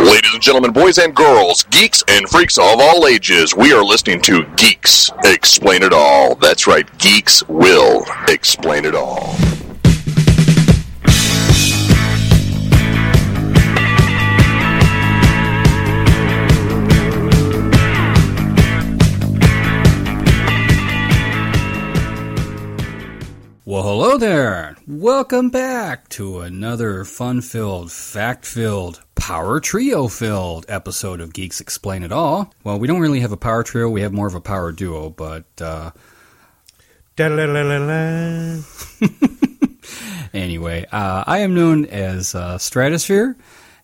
Ladies and gentlemen, boys and girls, geeks and freaks of all ages, we are listening to Geeks Explain It All. That's right, Geeks will explain it all. Well, hello there. Welcome back to another fun filled, fact filled, power trio filled episode of Geeks Explain It All. Well, we don't really have a power trio, we have more of a power duo, but uh, anyway, uh, I am known as uh, Stratosphere,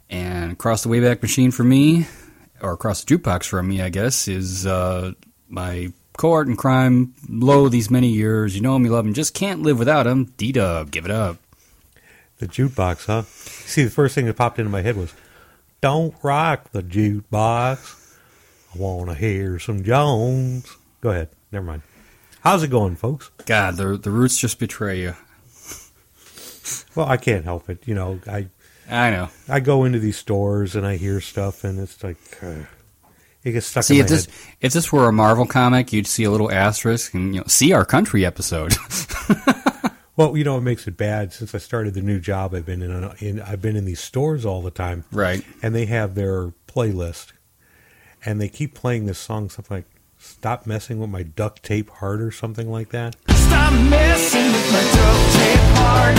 and across the Wayback Machine for me, or across the jukebox for me, I guess, is uh, my cohort and crime, lo these many years. You know him, you love him, just can't live without him. D Dub, give it up. The jukebox, huh? See, the first thing that popped into my head was, "Don't rock the jukebox. I want to hear some Jones." Go ahead. Never mind. How's it going, folks? God, the the roots just betray you. Well, I can't help it. You know, I I know. I go into these stores and I hear stuff, and it's like uh, it gets stuck See, in if my this head. if this were a Marvel comic, you'd see a little asterisk and you know, see our country episode. Well, you know, it makes it bad. Since I started the new job, I've been in, a, in I've been in these stores all the time, right. and they have their playlist, and they keep playing this song, something like "Stop messing with my duct tape heart" or something like that. Stop messing with my duct tape heart.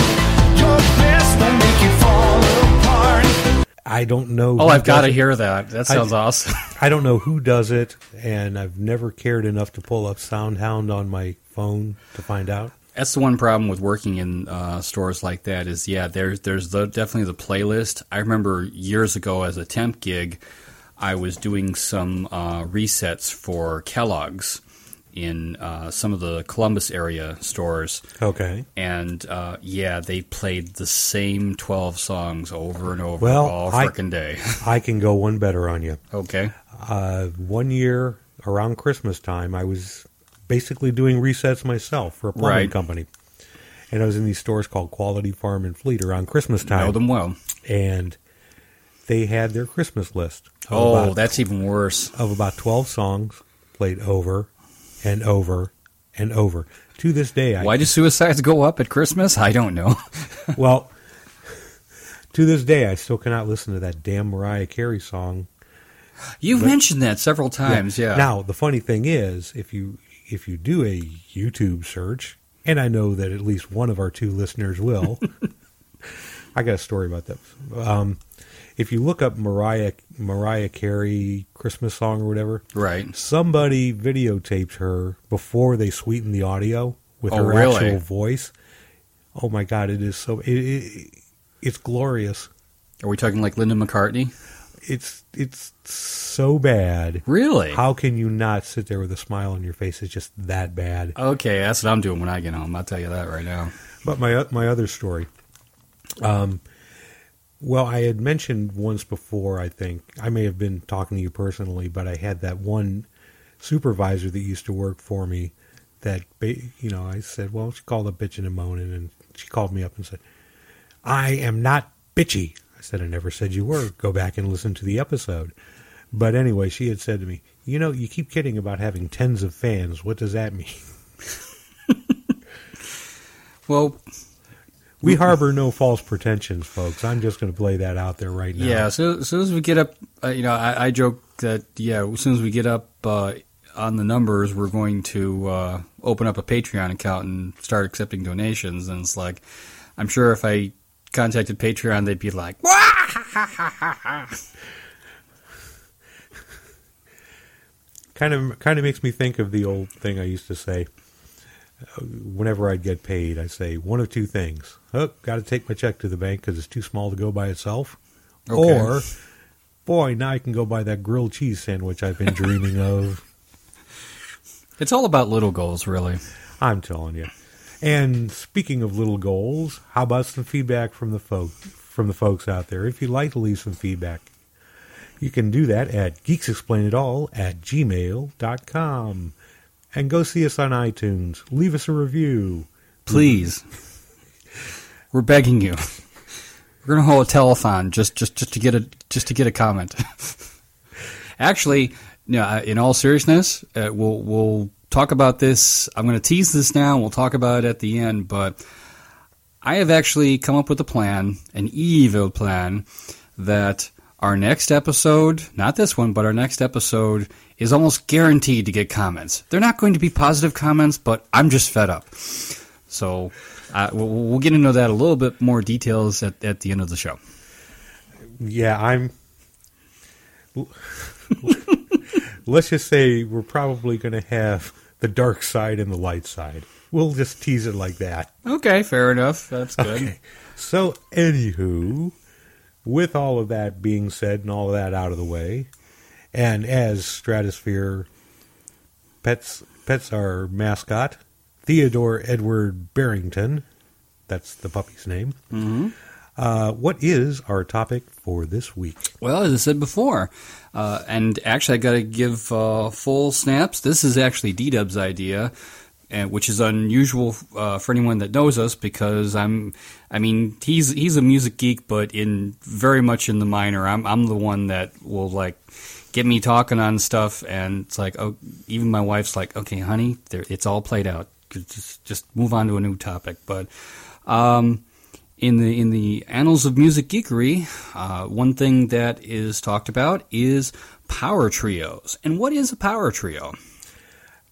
Your best won't make you fall apart. I don't know. Oh, I've got to it. hear that. That sounds awesome. I don't know who does it, and I've never cared enough to pull up SoundHound on my phone to find out. That's the one problem with working in uh, stores like that is yeah, there's there's the, definitely the playlist. I remember years ago as a temp gig, I was doing some uh, resets for Kellogg's in uh, some of the Columbus area stores. Okay. and uh, yeah, they played the same twelve songs over and over Well, all frickin' day. I can go one better on you. okay, Uh, one year around Christmas time, I was basically doing resets myself for a plumbing Right. company. And I was in these stores called Quality Farm and Fleet around Christmas time. know them well. And they had their Christmas list. Oh, about- that's even worse. of about 12 songs played over and over and over. To this day, I Why do suicides go up at Christmas? I don't know. Well, to this day, I still cannot listen to that damn Mariah Carey song. You've mentioned that several times. Yeah. Now, the funny thing is, if you if you do a YouTube search, and I know that at least one of our two listeners will, I got a story about that. Um, if you look up Mariah Mariah Carey Christmas song or whatever, right. somebody videotaped her before they sweetened the audio with Oh, her really? actual voice. Oh my god, it is so it, it, it's glorious. Are we talking like Linda McCartney? It's it's so bad. Really? How can you not sit there with a smile on your face? It's just that bad. Okay, that's what I'm doing when I get home. I'll tell you that right now. But my my other story, um, well, I had mentioned once before. I think I may have been talking to you personally, but I had that one supervisor that used to work for me. That you know, I said, well, she called up bitching and moaning, and she called me up and said, "I am not bitchy." I said, "I never said you were. Go back and listen to the episode." But anyway, she had said to me, "You know, you keep kidding about having tens of fans. What does that mean?" Well, We harbor no false pretensions, folks. I'm just going to play that out there right now. yeah. So as soon as we get up, uh, you know, I, I joke that yeah, as soon as we get up uh, on the numbers, we're going to uh, open up a Patreon account and start accepting donations. And it's like, I'm sure if I contacted Patreon, they'd be like, Kind of, kind of makes me think of the old thing I used to say. Uh, Whenever I'd get paid, I'd say one of two things: "Oh, got to take my check to the bank because it's too small to go by itself," Okay. or "Boy, now I can go buy that grilled cheese sandwich I've been dreaming of." It's all about little goals, really. I'm telling you. And speaking of little goals, how about some feedback from the folk from the folks out there? If you'd like to leave some feedback, you can do that at geeksexplainitall at gmail.com. And go see us on iTunes. Leave us a review. Please. We're begging you. We're gonna hold a telethon just just just to get a just to get a comment. Actually, no. In all seriousness, uh, we'll we'll talk about this. I'm going to tease this now. and We'll talk about it at the end. But I have actually come up with a plan, an evil plan, that our next episode, not this one, but our next episode, is almost guaranteed to get comments. They're not going to be positive comments, but I'm just fed up. So uh, we'll, we'll get into that a little bit more details at, at the end of the show. Yeah, I'm. Let's just say we're probably going to have the dark side and the light side. We'll just tease it like that. Okay, fair enough. That's good. Okay. So, anywho, with all of that being said and all of that out of the way, and as Stratosphere pets pets are mascot, Theodore Edward Barrington, that's the puppy's name. Mm-hmm. Uh, what is our topic for this week? Well, as I said before, uh, and actually, I got to give uh, full snaps. This is actually D Dub's idea, and which is unusual uh, for anyone that knows us because I'm, I mean, he's he's a music geek, but in very much in the minor. I'm I'm the one that will like get me talking on stuff, and it's like, oh, even my wife's like, okay, honey, it's all played out. Just just move on to a new topic, but. Um, in the in the annals of music geekery, uh, one thing that is talked about is power trios. And what is a power trio?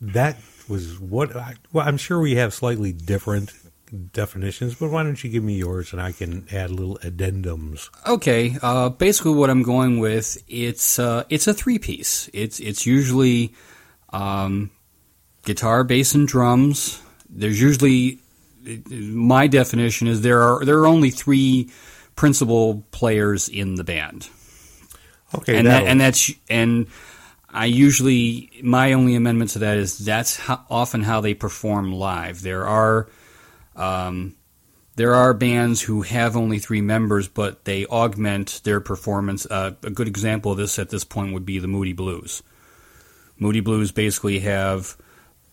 That was what I, well, I'm sure we have slightly different definitions, but why don't you give me yours and I can add little addendums. Okay, uh, basically what I'm going with it's uh, it's a three piece. It's it's usually um, guitar, bass, and drums. There's usually my definition is there are there are only three principal players in the band. Okay, and that, and that's and I usually my only amendment to that is that's how, often how they perform live. There are um, there are bands who have only three members, but they augment their performance. Uh, a good example of this at this point would be the Moody Blues. Moody Blues basically have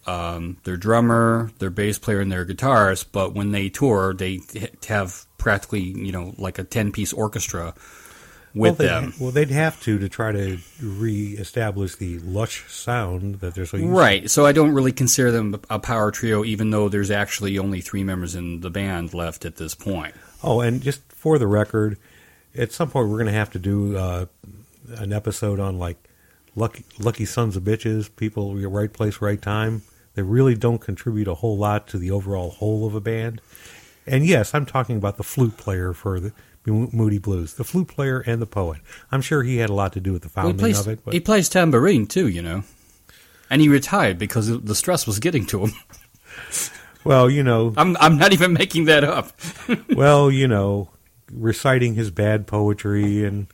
um, their drummer, their bass player, and their guitarist, but when they tour, they have practically you know like a ten piece orchestra with well, them. They'd, well, they'd have to to try to re-establish the lush sound that they're so used Right. So I don't really consider them a power trio, even though there's actually only three members in the band left at this point. Oh, and just for the record, at some point we're going to have to do uh, an episode on like lucky lucky sons of bitches, people right place, right time. They really don't contribute a whole lot to the overall whole of a band. And yes, I'm talking about the flute player for the Moody Blues, the flute player and the poet. I'm sure he had a lot to do with the Well, founding plays of it. But he plays tambourine too, you know, and he retired because the stress was getting to him. well, you know, I'm I'm not even making that up. well, you know, reciting his bad poetry and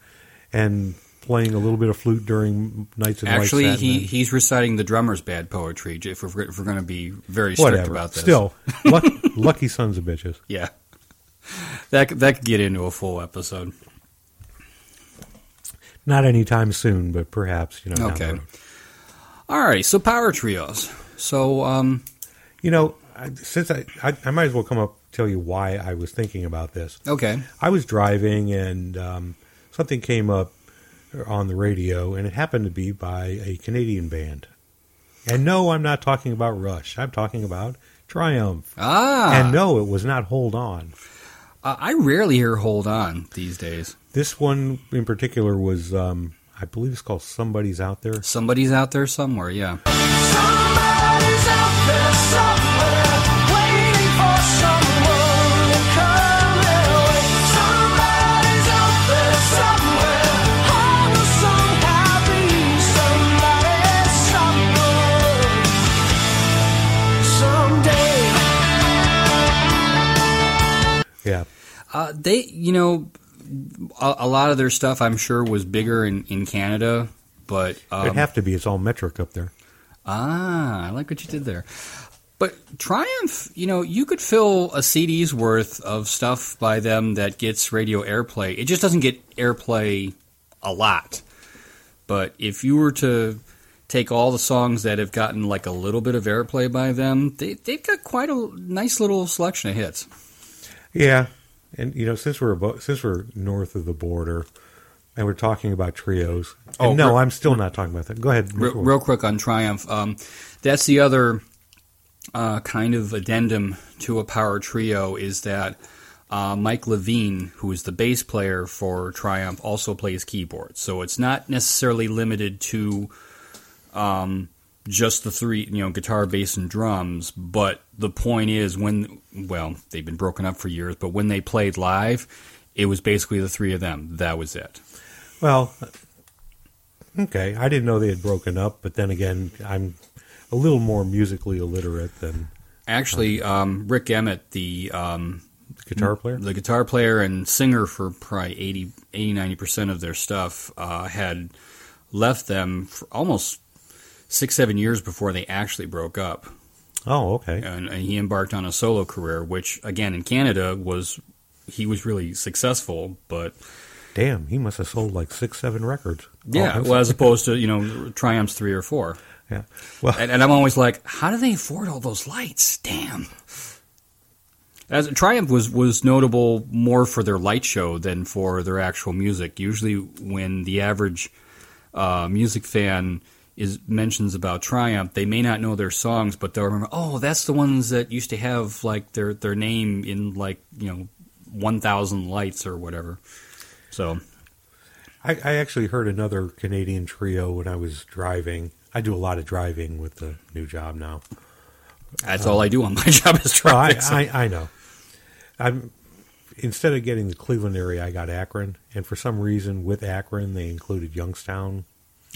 and playing a little bit of flute during nights and Actually, he he's reciting the drummer's bad poetry. If we're, if we're going to be very strict whatever. about this, Still, lucky, lucky sons of bitches. yeah, that could- that could get into a full episode. Not anytime soon, but perhaps you know. Okay. All right, so power trios. So um, You know, since I, I I might as well come up tell you why I was thinking about this. okay, I was driving and um, something came up on the radio, and it happened to be by a Canadian band. And no, I'm not talking about Rush. I'm talking about Triumph. ah, And no, it was not Hold On. Uh, I rarely hear "Hold On" these days. This one in particular was, um, I believe it's called Somebody's Out There. Somebody's out there somewhere. Yeah. Uh, they, you know, a, a lot of their stuff, I'm sure, was bigger in, in Canada, but um, It'd have to be. It's all metric up there. ah, I like what you did there. But Triumph, you know, you could fill a CD's worth of stuff by them that gets radio airplay. It just doesn't get airplay a lot. But if you were to take all the songs that have gotten like a little bit of airplay by them, they, they've got quite a nice little selection of hits. Yeah. And you know, since we're abo- since we're north of the border, and we're talking about trios. Oh, and no, re- I'm still not talking about that. Go ahead. Real, real quick on Triumph. Um, that's the other uh, kind of addendum to a power trio is that uh, Mike Levine, who is the bass player for Triumph, also plays keyboard. So it's not necessarily limited to um, just the three, you know, guitar, bass, and drums. But the point is, when well, they've been broken up for years, but when they played live, it was basically the three of them. That was it. Well, okay. I didn't know they had broken up, but then again, I'm a little more musically illiterate than Actually, um, Rik Emmett, the um, guitar player. the guitar player and singer for probably 80, 80 90% of their stuff uh, had left them for almost six, seven years before they actually broke up. Oh, okay. And, and he embarked on a solo career, which, again, in Canada was, he was really successful, but Damn, he must have sold like six, seven records. yeah, Oh, well, as opposed to, you know, Triumph's three or four. yeah. Well, And, and I'm always like, how do they afford all those lights? Damn. As Triumph was was notable more for their light show than for their actual music. Usually, when the average uh, music fan is mentions about Triumph, they may not know their songs, but they'll remember. Oh, that's the ones that used to have like their their name in like you know one thousand lights or whatever. So I, I actually heard another Canadian trio when I was driving. I do a lot of driving with the new job now. that's all um, I do on my job is No, I, so- I, I know. I'm instead of getting the Cleveland area, I got Akron, and for some reason with Akron they included Youngstown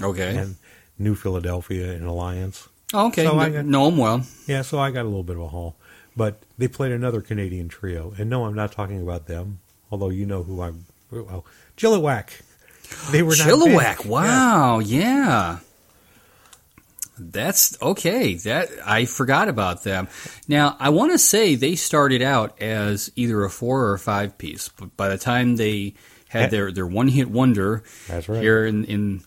okay. and New Philadelphia and Alliance. Oh, okay. So got- know 'em well. Yeah, so I got a little bit of a haul. But they played another Canadian trio, and no, I'm not talking about them. Although you know who I'm. Well, Chilliwack. They were not Chilliwack. Wow. Yeah. That's okay. That I forgot about them. Now I want to say they started out as either a four or a five piece, but by the time they had their, their one hit wonder That's right. here in in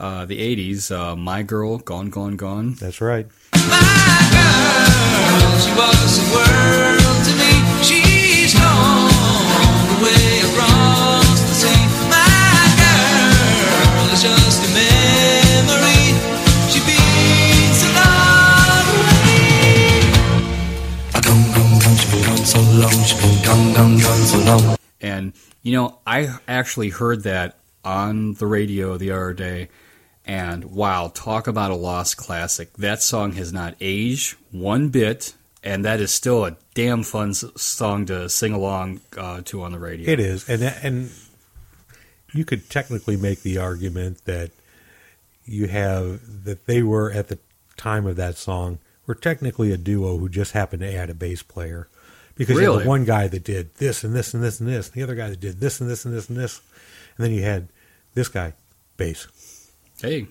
uh, the eighties, uh, "My Girl," "Gone, Gone, Gone." That's right. My girl, she was the world to me. She's gone away across the sea. My girl is just a memory. She beats a long way. I gone, gone, gone, she been gone so long, she been gone, gone, gone so long. And you know, I actually heard that on the radio the other day, and wow, talk about a lost classic. That song has not aged one bit, and that is still a damn fun song to sing along uh, to on the radio. It is, and that- and you could technically make the argument that you have that they were at the time of that song were technically a duo who just happened to add a bass player because you had the one guy that did this and this and this and this, and the other guy that did this and this and this and this, and then you had this guy bass. Hey,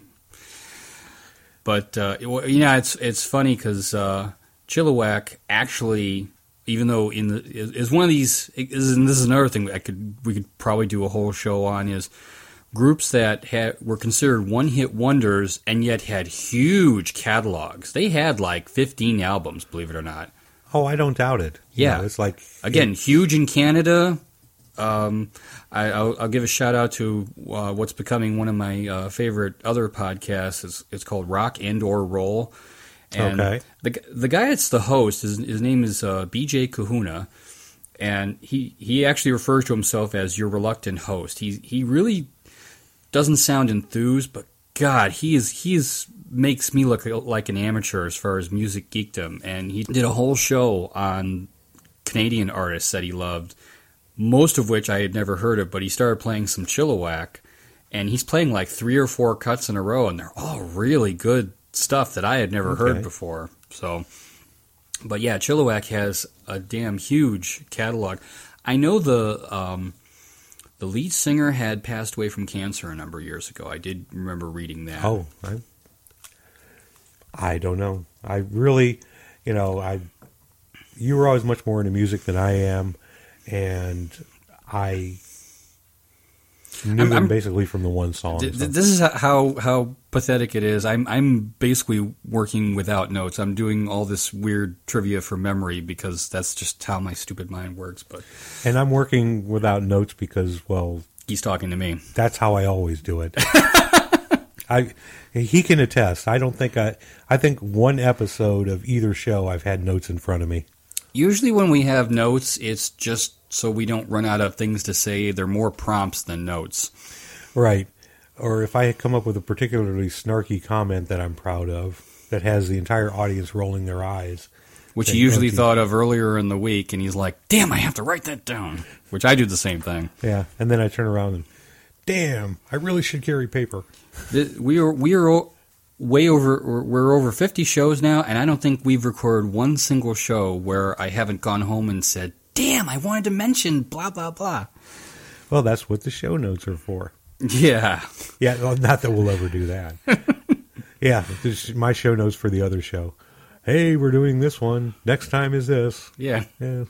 but uh, it, wa- you know, it's it's funny because uh, Chilliwack actually, even though in the is, one of these, is, and this is another thing I could we could probably do a whole show on is groups that had were considered one hit wonders and yet had huge catalogs. They had like fifteen albums, believe it or not. Oh, I don't doubt it. You Yeah. know, it's like Again, huge in Canada. Um, I, I'll, I'll give a shout out to uh, what's becoming one of my uh, favorite other podcasts. It's, it's called Rock and or Roll. And Okay. The the guy that's the host, his, his name is uh, B.J. Kahuna, and he he actually refers to himself as your reluctant host. He he really doesn't sound enthused, but God, he is he is makes me look like an amateur as far as music geekdom. And he did a whole show on Canadian artists that he loved, most of which I had never heard of. But he started playing some Chilliwack, and he's playing like three or four cuts in a row, and they're all really good stuff that I had never Okay. heard before. So, but yeah, Chilliwack has a damn huge catalog. I know the um, the lead singer had passed away from cancer a number of years ago. I did remember reading that. Oh, I, I don't know. I really, you know, I you were always much more into music than I am, and I knew I'm- them basically from the one song. Th- so. th- This is how how pathetic it is. I'm I'm basically working without notes. I'm doing all this weird trivia for memory because that's just how my stupid mind works. But And I'm working without notes because, well, he's talking to me. that's how I always do it. I he can attest. I don't think I. I think one episode of either show I've had notes in front of me. Usually, when we have notes, it's just so we don't run out of things to say. They're more prompts than notes. Right. Or if I come up with a particularly snarky comment that I'm proud of that has the entire audience rolling their eyes. Which he usually thought of earlier in the week, and he's like, "Damn, I have to write that down." Which I do the same thing. Yeah. And then I turn around and, damn, I really should carry paper. We are we are way over. we're- We're over fifty shows now, and I don't think we've recorded one single show where I haven't gone home and said, "Damn, I wanted to mention blah blah blah." Well, that's what the show notes are for. Yeah, Yeah, well, not that we'll ever do that. yeah, my show notes for the other show. Hey, we're doing this one. Next time is this. yeah. Yeah,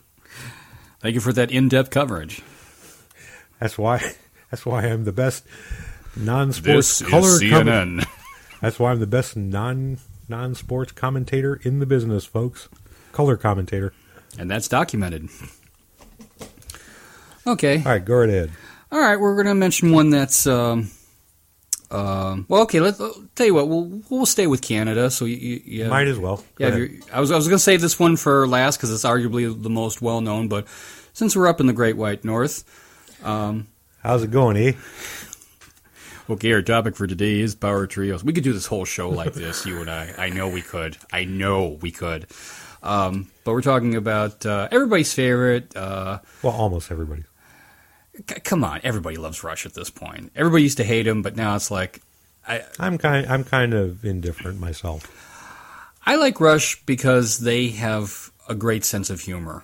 Thank you for that in-depth coverage. that's why. That's why I'm the best non-sports color. com- that's why I'm the best non non-sports commentator in the business, folks. Color commentator. and that's documented. Okay, All right, go right ahead. all right. We're going to mention one that's. Um, um, well, okay. Let's uh, tell you what. We'll we'll stay with Canada. So you, you, you Might as well. Go Yeah, if ahead. you're- I was I was going to save this one for last because it's arguably the most well known. But since we're up in the Great White North, How's it going, eh? okay, our topic for today is power trios. We could do this whole show like this, you and I. I know we could. I know we could. Um, but we're talking about uh, everybody's favorite. Uh, Well, almost everybody. C- come on, everybody loves Rush at this point. Everybody used to hate him, but now it's like I I'm kind. I'm kind of indifferent myself. I like Rush because they have a great sense of humor.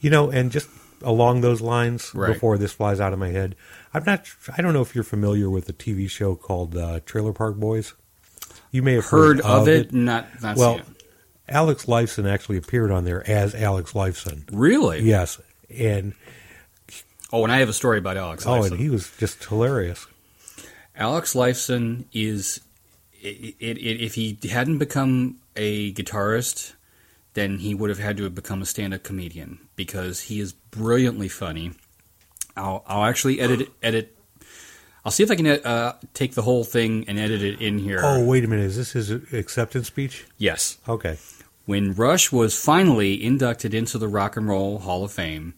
You know, and just along those lines, Right. before this flies out of my head, I'm not. I don't know if you're familiar with a TV show called uh, Trailer Park Boys. You may have Heard of it, not not Well, seen it. Alex Lifeson actually appeared on there as Alex Lifeson. Really? Yes, and Oh, and I have a story about Alex. oh, Lifeson. and he was just hilarious. Alex Lifeson is, i i i if he hadn't become a guitarist, then he would have had to have become a stand-up comedian because he is brilliantly funny. I'll, I'll actually edit it, edit. I'll see if I can uh, take the whole thing and edit it in here. Oh, wait a minute, is this his acceptance speech? yes. Okay, When Rush was finally inducted into the Rock and Roll Hall of Fame,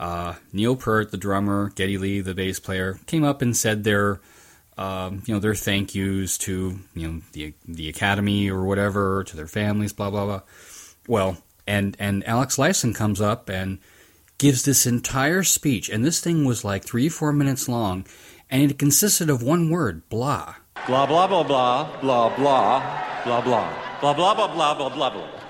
uh, Neil Peart, the drummer, Geddy Lee, the bass player, came up and said their, um, you know, their thank yous to you know the the Academy or whatever, to their families, blah blah blah. Well, and and Alex Lifeson comes up and gives this entire speech, and this thing was like three four minutes long, and it consisted of one word, blah. Blah blah blah blah blah blah blah blah blah blah blah blah blah blah blah.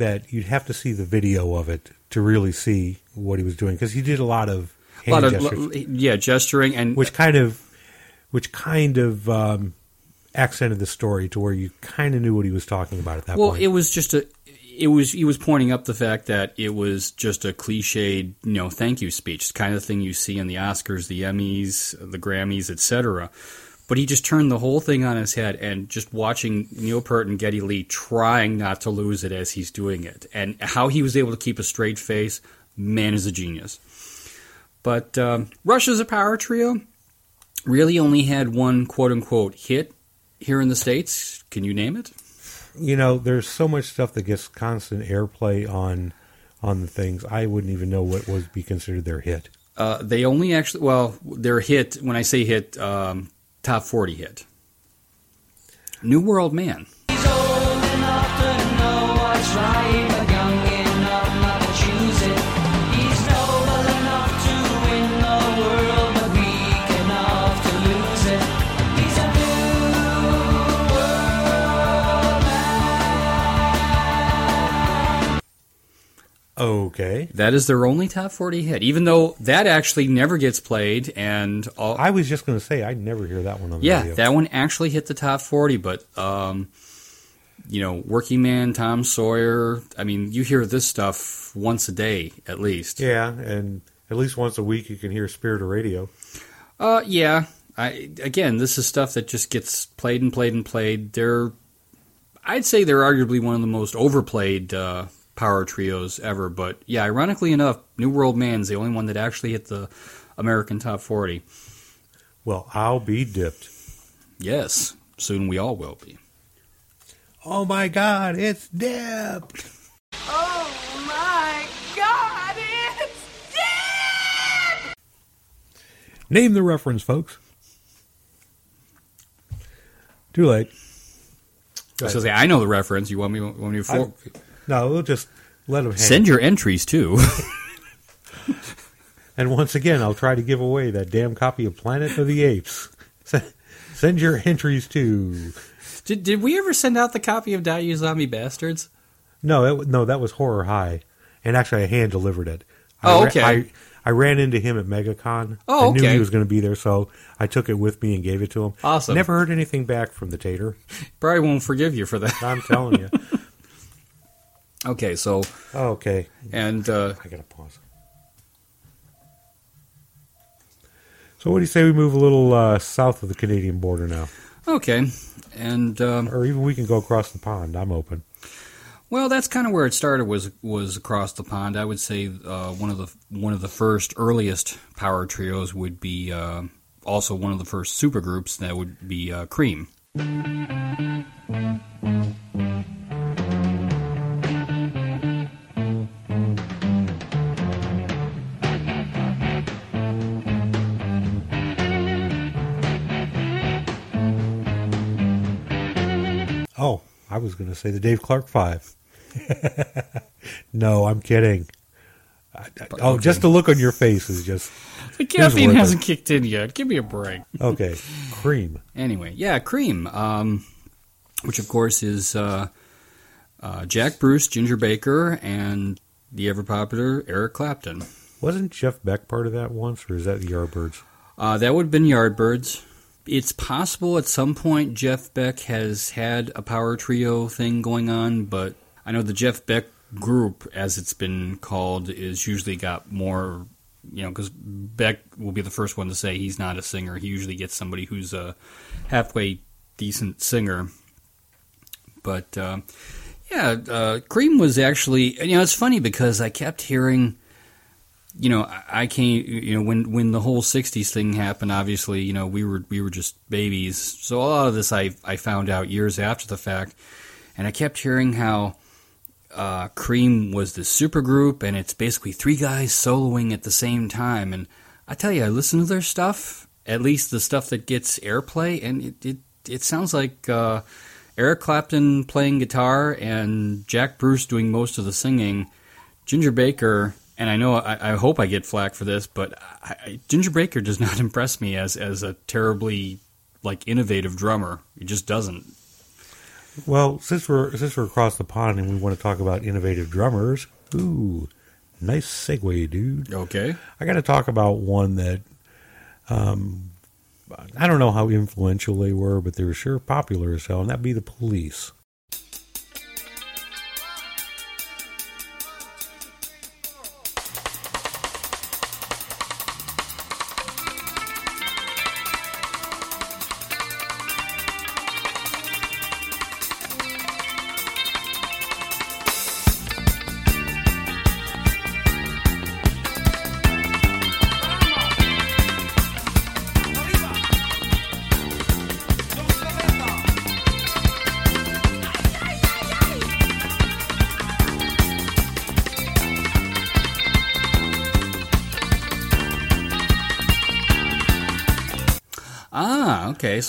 that you'd have to see the video of it to really see what he was doing because he did a lot of a lot hand of gestures, yeah gesturing and which kind of which kind of um, accented the story to where you kind of knew what he was talking about at that well point. Well, it was just a it was he was pointing up the fact that it was just a cliched you know thank you speech. The kind of thing you see in the oscars the emmys the grammys etc but he just turned the whole thing on his head and just watching Neil Peart and Geddy Lee trying not to lose it as he's doing it. And how he was able to keep a straight face man is a genius. But um, Rush as a power trio. Really only had one quote unquote hit here in the states. Can you name it? You know, there's so much stuff that gets constant airplay on on the things. I wouldn't even know what would be considered their hit. Uh, they only actually, well, their hit, when I say hit, um, top 40 hit. New World Man. Okay. That is their only top 40 hit, even though that actually never gets played. And all, I was just going to say, I never hear that one on the yeah, radio. that one actually hit the top 40, but, um, you know, Working Man, Tom Sawyer, I mean, you hear this stuff once a day at least. yeah, and at least once a week you can hear Spirit of Radio. Uh, yeah. I, again, this is stuff that just gets played and played and played. They're, I'd say they're arguably one of the most overplayed uh, power trios ever. But yeah, ironically enough, New World Man's the only one that actually hit the American top 40. Well, I'll be dipped. Yes, soon we all will be. Oh my God, it's dipped. Oh my god, it's dead! Name the reference, folks. Too late. I was say, I know the reference. You want me? Want me to for- No, we'll just let them hang. send your entries too? And once again, I'll try to give away that damn copy of Planet of the Apes. Send your entries to. did Did we ever send out the copy of Die You Zombie Bastards? No, it, no, that was Horror High, and actually, I hand delivered it. Oh, I ra- okay. I, I ran into him at MegaCon. Oh, okay. I knew he was going to be there, so I took it with me and gave it to him. Awesome. Never heard anything back from the Tater. Probably won't forgive you for that. I'm telling you. Okay, so okay, and uh, I gotta pause. So, what do you say we move a little uh, south of the Canadian border now, okay, and um, or even we can go across the pond? I'm open. Well, that's kind of where it started. Was was across the pond. I would say uh, one of the one of the first earliest power trios would be uh, also one of the first supergroups. That would be uh, Cream. Oh, I was going to say the Dave Clark Five. no, I'm kidding. I- I- oh, just the look on your face is just The caffeine hasn't kicked in yet. Give me a break. okay. Cream. Anyway, yeah, Cream, um, which of course is uh, uh, Jack Bruce, Ginger Baker, and the ever popular Eric Clapton. Wasn't Jeff Beck part of that once, or is that the Yardbirds? Uh, that would have been Yardbirds. It's possible at some point Jeff Beck has had a power trio thing going on, but I know the Jeff Beck group, as it's been called, is usually got more, you know, because Beck will be the first one to say he's not a singer. He usually gets somebody who's a halfway decent singer. But uh, yeah, uh, Cream was actually, you know, it's funny because I kept hearing you know, I- can't. You know, when when the whole '60s thing happened, obviously, you know, we were we were just babies. So a lot of this I I found out years after the fact, and I kept hearing how uh, Cream was the supergroup, and it's basically three guys soloing at the same time. And I tell you, I listen to their stuff, at least the stuff that gets airplay, and it it, it sounds like. Uh, Eric Clapton playing guitar and Jack Bruce doing most of the singing. Ginger Baker, and I know I, I hope I get flack for this, but I, I, Ginger Baker does not impress me as as a terribly like innovative drummer. He just doesn't. Well, since we're since we're across the pond and we want to talk about innovative drummers, ooh, nice segue, dude. Okay. I got to talk about one that, um, I don't know how influential they were, but they were sure popular as hell, and that'd be the Police.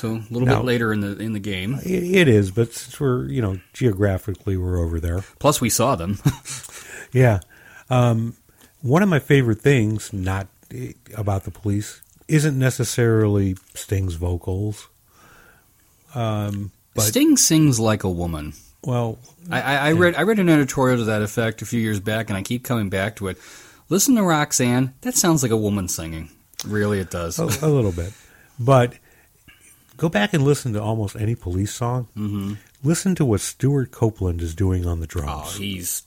So a little Now- bit later in the in the game. It, is, but since we're you know geographically we're over there, Plus, we saw them. yeah. Um, one of my favorite things, not about the Police, isn't necessarily Sting's vocals. Um, but Sting sings like a woman. Well, I, I, I read I read an editorial to that effect a few years back, and I keep coming back to it. Listen to Roxanne. That sounds like a woman singing. Really, it does. a, a little bit, but go back and listen to almost any police song. Mm-hmm. Listen to what Stewart Copeland is doing on the drums. Oh, he's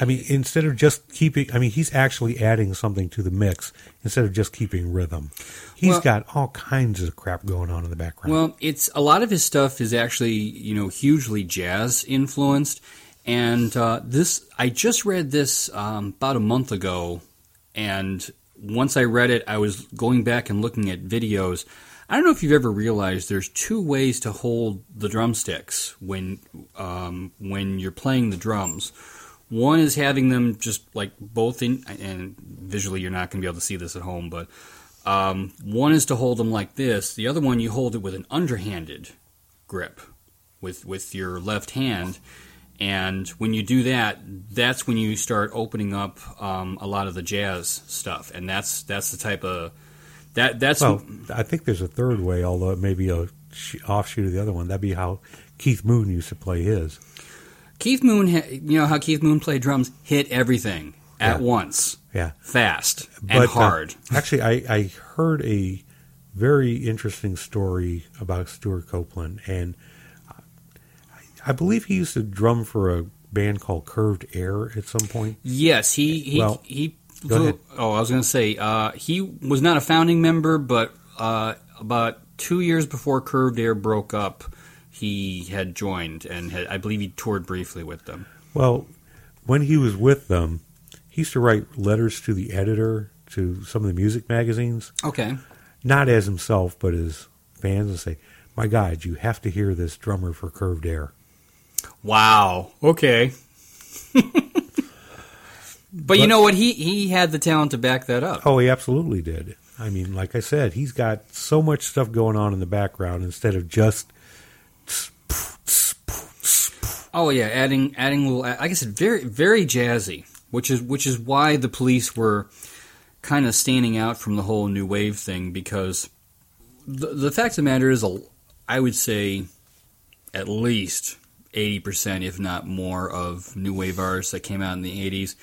I mean, instead of just keeping, I mean, he's actually adding something to the mix instead of just keeping rhythm. He's Well- got all kinds of crap going on in the background. Well, it's a lot of his stuff is actually you know hugely jazz influenced, and uh, this I just read this um, about a month ago, and once I read it, I was going back and looking at videos. I don't know if you've ever realized there's two ways to hold the drumsticks when um, when you're playing the drums. One is having them just like both in, and visually you're not going to be able to see this at home, but um, one is to hold them like this. The other one you hold it with an underhanded grip, with with your left hand. And when you do that, that's when you start opening up um, a lot of the jazz stuff, and that's that's the type of that that's well, I think there's a third way, although it may be a offshoot of the other one. That'd be how Keith Moon used to play his. Keith Moon. You know how Keith Moon played drums, hit everything at Yeah. once, Yeah. fast and uh, hard. actually, I, I heard a very interesting story about Stewart Copeland, and I believe he used to drum for a band called Curved Air at some point. Yes, he he Well, he. Go ahead. Oh, I was going to say uh, he was not a founding member, but uh, about two years before Curved Air broke up, he had joined, and had, I believe he toured briefly with them. Well, when he was with them, he used to write letters to the editor to some of the music magazines, Okay. not as himself, but as fans, and say, "My God, you have to hear this drummer for Curved Air." Wow. Okay. but, you know what? He he had the talent to back that up. Oh, he absolutely did. I mean, like I said, he's got so much stuff going on in the background instead of just Oh yeah, adding adding little. I said, very very jazzy, which is which is why the police were kind of standing out from the whole new wave thing because the the fact of the matter is, a- I would say at least eighty percent, if not more, of new wave artists that came out in the eighties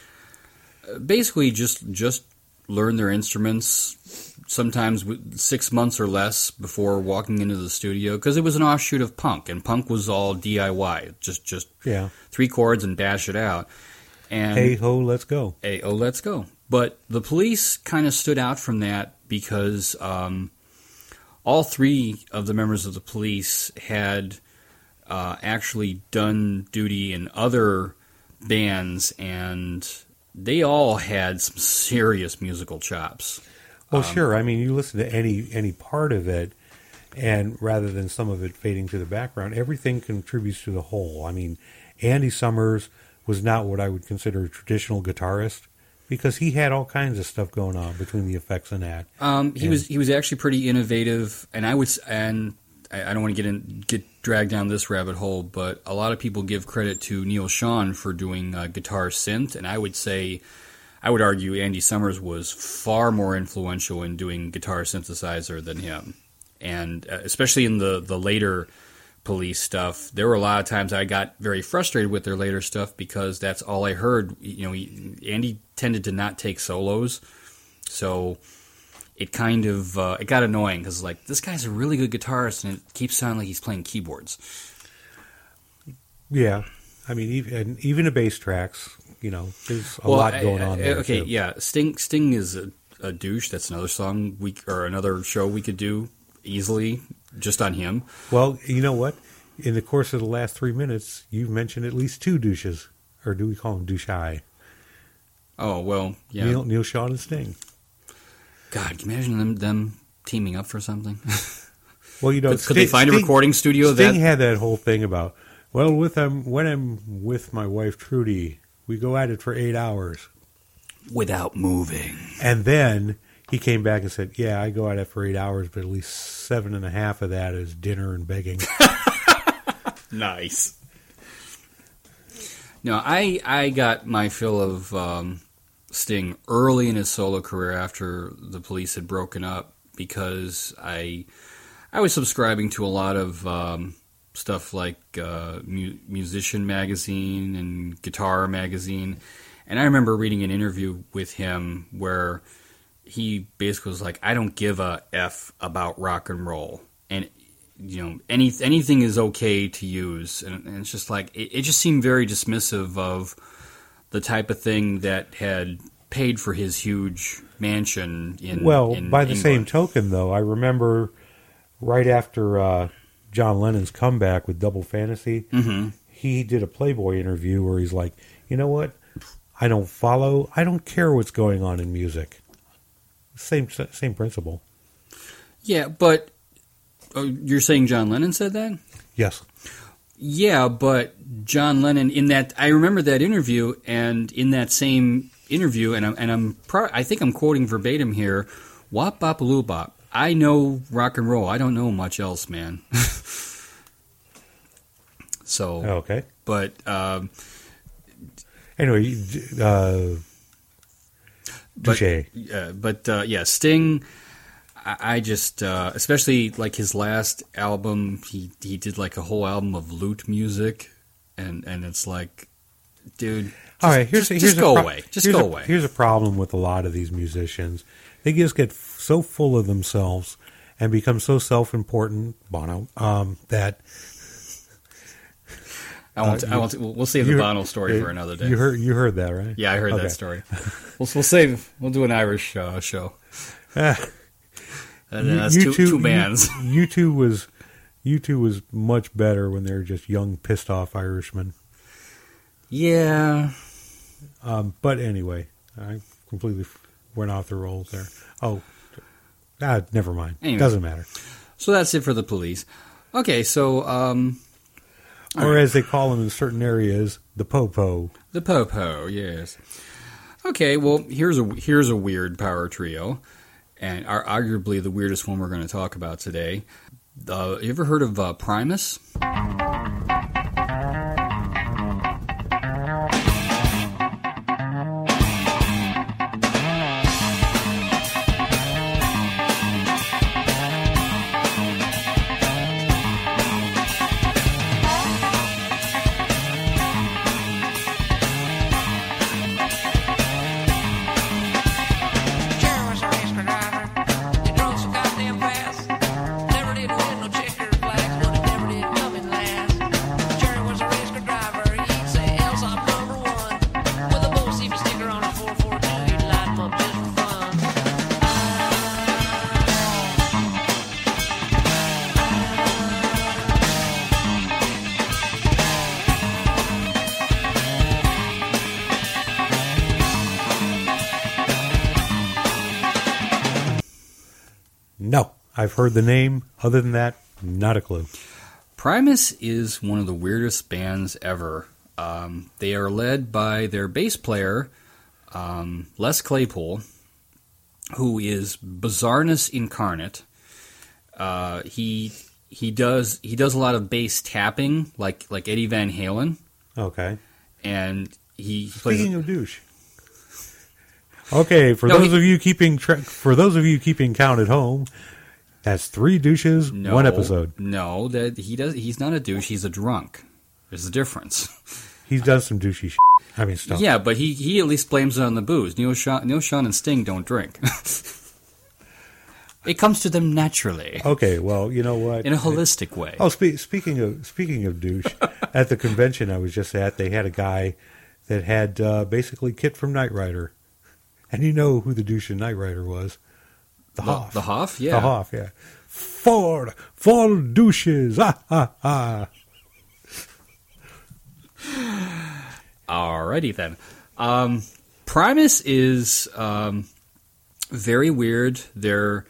basically just just learn their instruments sometimes six months or less before walking into the studio because it was an offshoot of punk and punk was all DIY just just yeah, three chords and dash it out. And hey ho, let's go. hey oh let's go. But the police kind of stood out from that because um, all three of the members of the police had uh, actually done duty in other bands and they all had some serious musical chops Well, sure. I mean, you listen to any any part of it, and rather than some of it fading to the background, everything contributes to the whole. I mean, Andy Summers was not what I would consider a traditional guitarist because he had all kinds of stuff going on between the effects and that. Um, he And- was he was actually pretty innovative, and I would and I, I don't want to get in get dragged down this rabbit hole, but a lot of people give credit to Neal Schon for doing uh, guitar synth, and I would say. I would argue Andy Summers was far more influential in doing guitar synthesizer than him, and uh, especially in the the later police stuff. There were a lot of times I got very frustrated with their later stuff because that's all I heard. You know, he, Andy tended to not take solos, so it kind of uh, it got annoying because like this guy's a really good guitarist and it keeps sounding like he's playing keyboards. Yeah, I mean, even even the bass tracks, you know, there's a Well, lot going on there. Okay, too. yeah, Sting Sting is a, a douche. That's another song we or another show we could do easily just on him. Well, you know what? In the course of the last three minutes, you've mentioned at least two douches, or do we call them douche? Oh well, yeah. Neil, Neal Schon and Sting. God, can you imagine them them teaming up for something? Well, you know, Could- could they find a recording studio Sting that- had that whole thing about, well, with um, when I'm with my wife Trudie, we go at it for eight hours, Without moving. and then he came back and said, "Yeah, I go at it for eight hours, but at least seven and a half of that is dinner and begging." Nice. No, I I got my fill of um, Sting early in his solo career after the police had broken up because I I was subscribing to a lot of um, stuff like uh, mu- Musician Magazine and Guitar Magazine. And I remember reading an interview with him where he basically was like, "I don't give a f about rock and roll, and you know, any anything is okay to use." And, and it's just like it, it just seemed very dismissive of the type of thing that had paid for his huge mansion in well, in by the same token, though, I remember right after uh, John Lennon's comeback with Double Fantasy, Mhm. he did a Playboy interview where he's like, "You know what? I don't follow. I don't care what's going on in music." Same same principle. Yeah, but oh, you're saying John Lennon said that? Yes. Yeah, but John Lennon in that I remember that interview, and in that same interview, and I'm and I'm pro- I think I'm quoting verbatim here. Wop bop loo bop. I know rock and roll. I don't know much else, man. so Okay. but um, Anyway, uh, but, uh, but uh, yeah, Sting. I, I just, uh, especially like his last album, he he did like a whole album of lute music, and and it's like, dude, just, All right, here's just, a, here's just go pro- away, just go a- away. Here's a problem with a lot of these musicians: they just get f- so full of themselves and become so self-important, Bono, um, that I won't. uh, I won't. We'll, save the Bono story uh, for another day. You heard you heard that, right? yeah, I heard Okay. that story. we'll, we'll save. We'll do an Irish uh, show. And then that's two, two bands. You, two was U2 was much better when they were just young, pissed off Irishmen. yeah. Um, but anyway, I completely went off the rolls there. Oh, ah, never mind. Anyway. Doesn't matter. So that's it for the police. Okay, so um, Or as they call them in certain areas, the popo. The Popo, yes. Okay, well here's a here's a weird power trio, and are arguably the weirdest one we're going to talk about today. Uh, you ever heard of uh, Primus? Heard the name. Other than that, not a clue. Primus is one of the weirdest bands ever. Um, they are led by their bass player, um, Les Claypool, who is bizarreness incarnate. Uh, he he does he does a lot of bass tapping, like like Eddie Van Halen, Okay. and he plays. Speaking of douche. Okay, for No, those he- of you keeping tra- for those of you keeping count at home, that's three douches, no, one episode. No, that he does. He's not a douche. He's a drunk. There's a difference. He's done some douchey shit. I mean, stuff. Yeah, but he, he at least blames it on the booze. Neal Schon, Neal Schon and Sting don't drink. it comes to them naturally Okay, well, you know what? in a holistic way. Oh, spe- speaking of speaking of douche, at the convention I was just at, they had a guy that had uh, basically KITT from Knight Rider, and you know who the douche in Knight Rider was? The, the, Hoff. the Hoff, yeah. The Hoff, yeah. Four, four douches. Ah, ah, ah. Alrighty then. Um, Primus is um, very weird. Their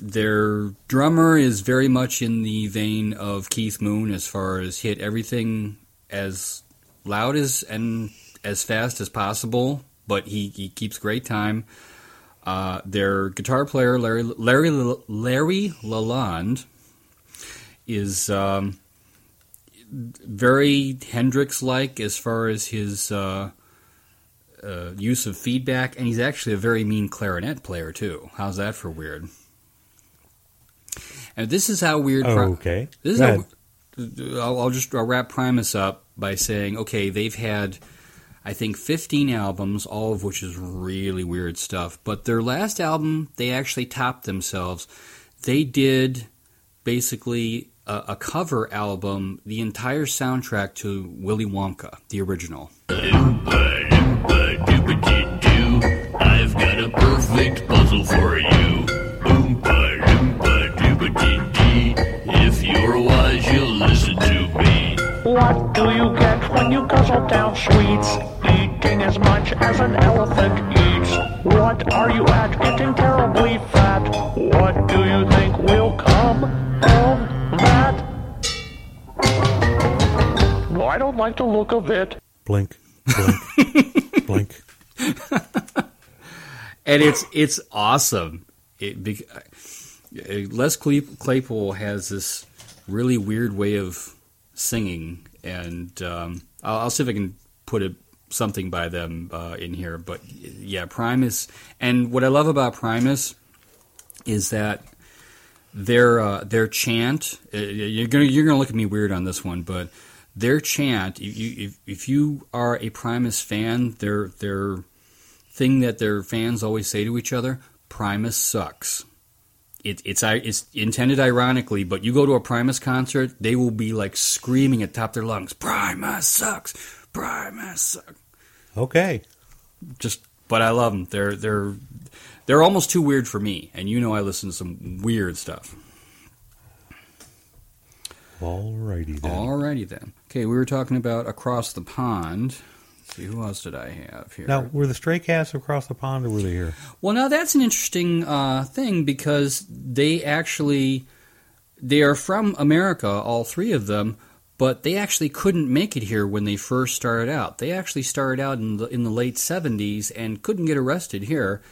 their drummer is very much in the vein of Keith Moon as far as hit everything as loud as and as fast as possible, but he, he keeps great time. Uh, their guitar player Larry Larry Larry Lalonde is um, very Hendrix like as far as his uh, uh, use of feedback, and he's actually a very mean clarinet player too. How's that for weird? And this is how weird. Pri- Okay. This is how. I'll, I'll just I'll wrap Primus up by saying, okay, they've had, I think, 15 albums, all of which is really weird stuff. But their last album, they actually topped themselves. They did basically a, a cover album, the entire soundtrack to Willy Wonka, the original. I've got a perfect puzzle for you. What do you get when you guzzle down sweets? Eating as much as an elephant eats. What are you at? Getting terribly fat. What do you think will come of that? No, I don't like the look of it. Blink, blink, blink. and it's it's awesome. It, bec- uh, Les Claypool has this really weird way of singing, and um, I'll, I'll see if I can put it something by them uh, in here. But yeah, Primus, and what I love about Primus is that their uh, their chant. uh, You're gonna you're gonna look at me weird on this one, but their chant. If you if, if you are a Primus fan, their their thing that their fans always say to each other: Primus sucks. It, it's it's intended ironically, but you go to a Primus concert, they will be like screaming at the top of their lungs, "Primus sucks, Primus sucks." Okay. Just, but I love them. They're they're they're almost too weird for me, and you know I listen to some weird stuff. Alrighty then. Alrighty then. Okay, we were talking about across the pond. See, who else did I have here? Now, were the stray cats across the pond or were they here? Well, now that's an interesting uh, thing because they actually they are from America, all three of them, but they actually couldn't make it here when they first started out. They actually started out in the in the late '70s and couldn't get arrested here,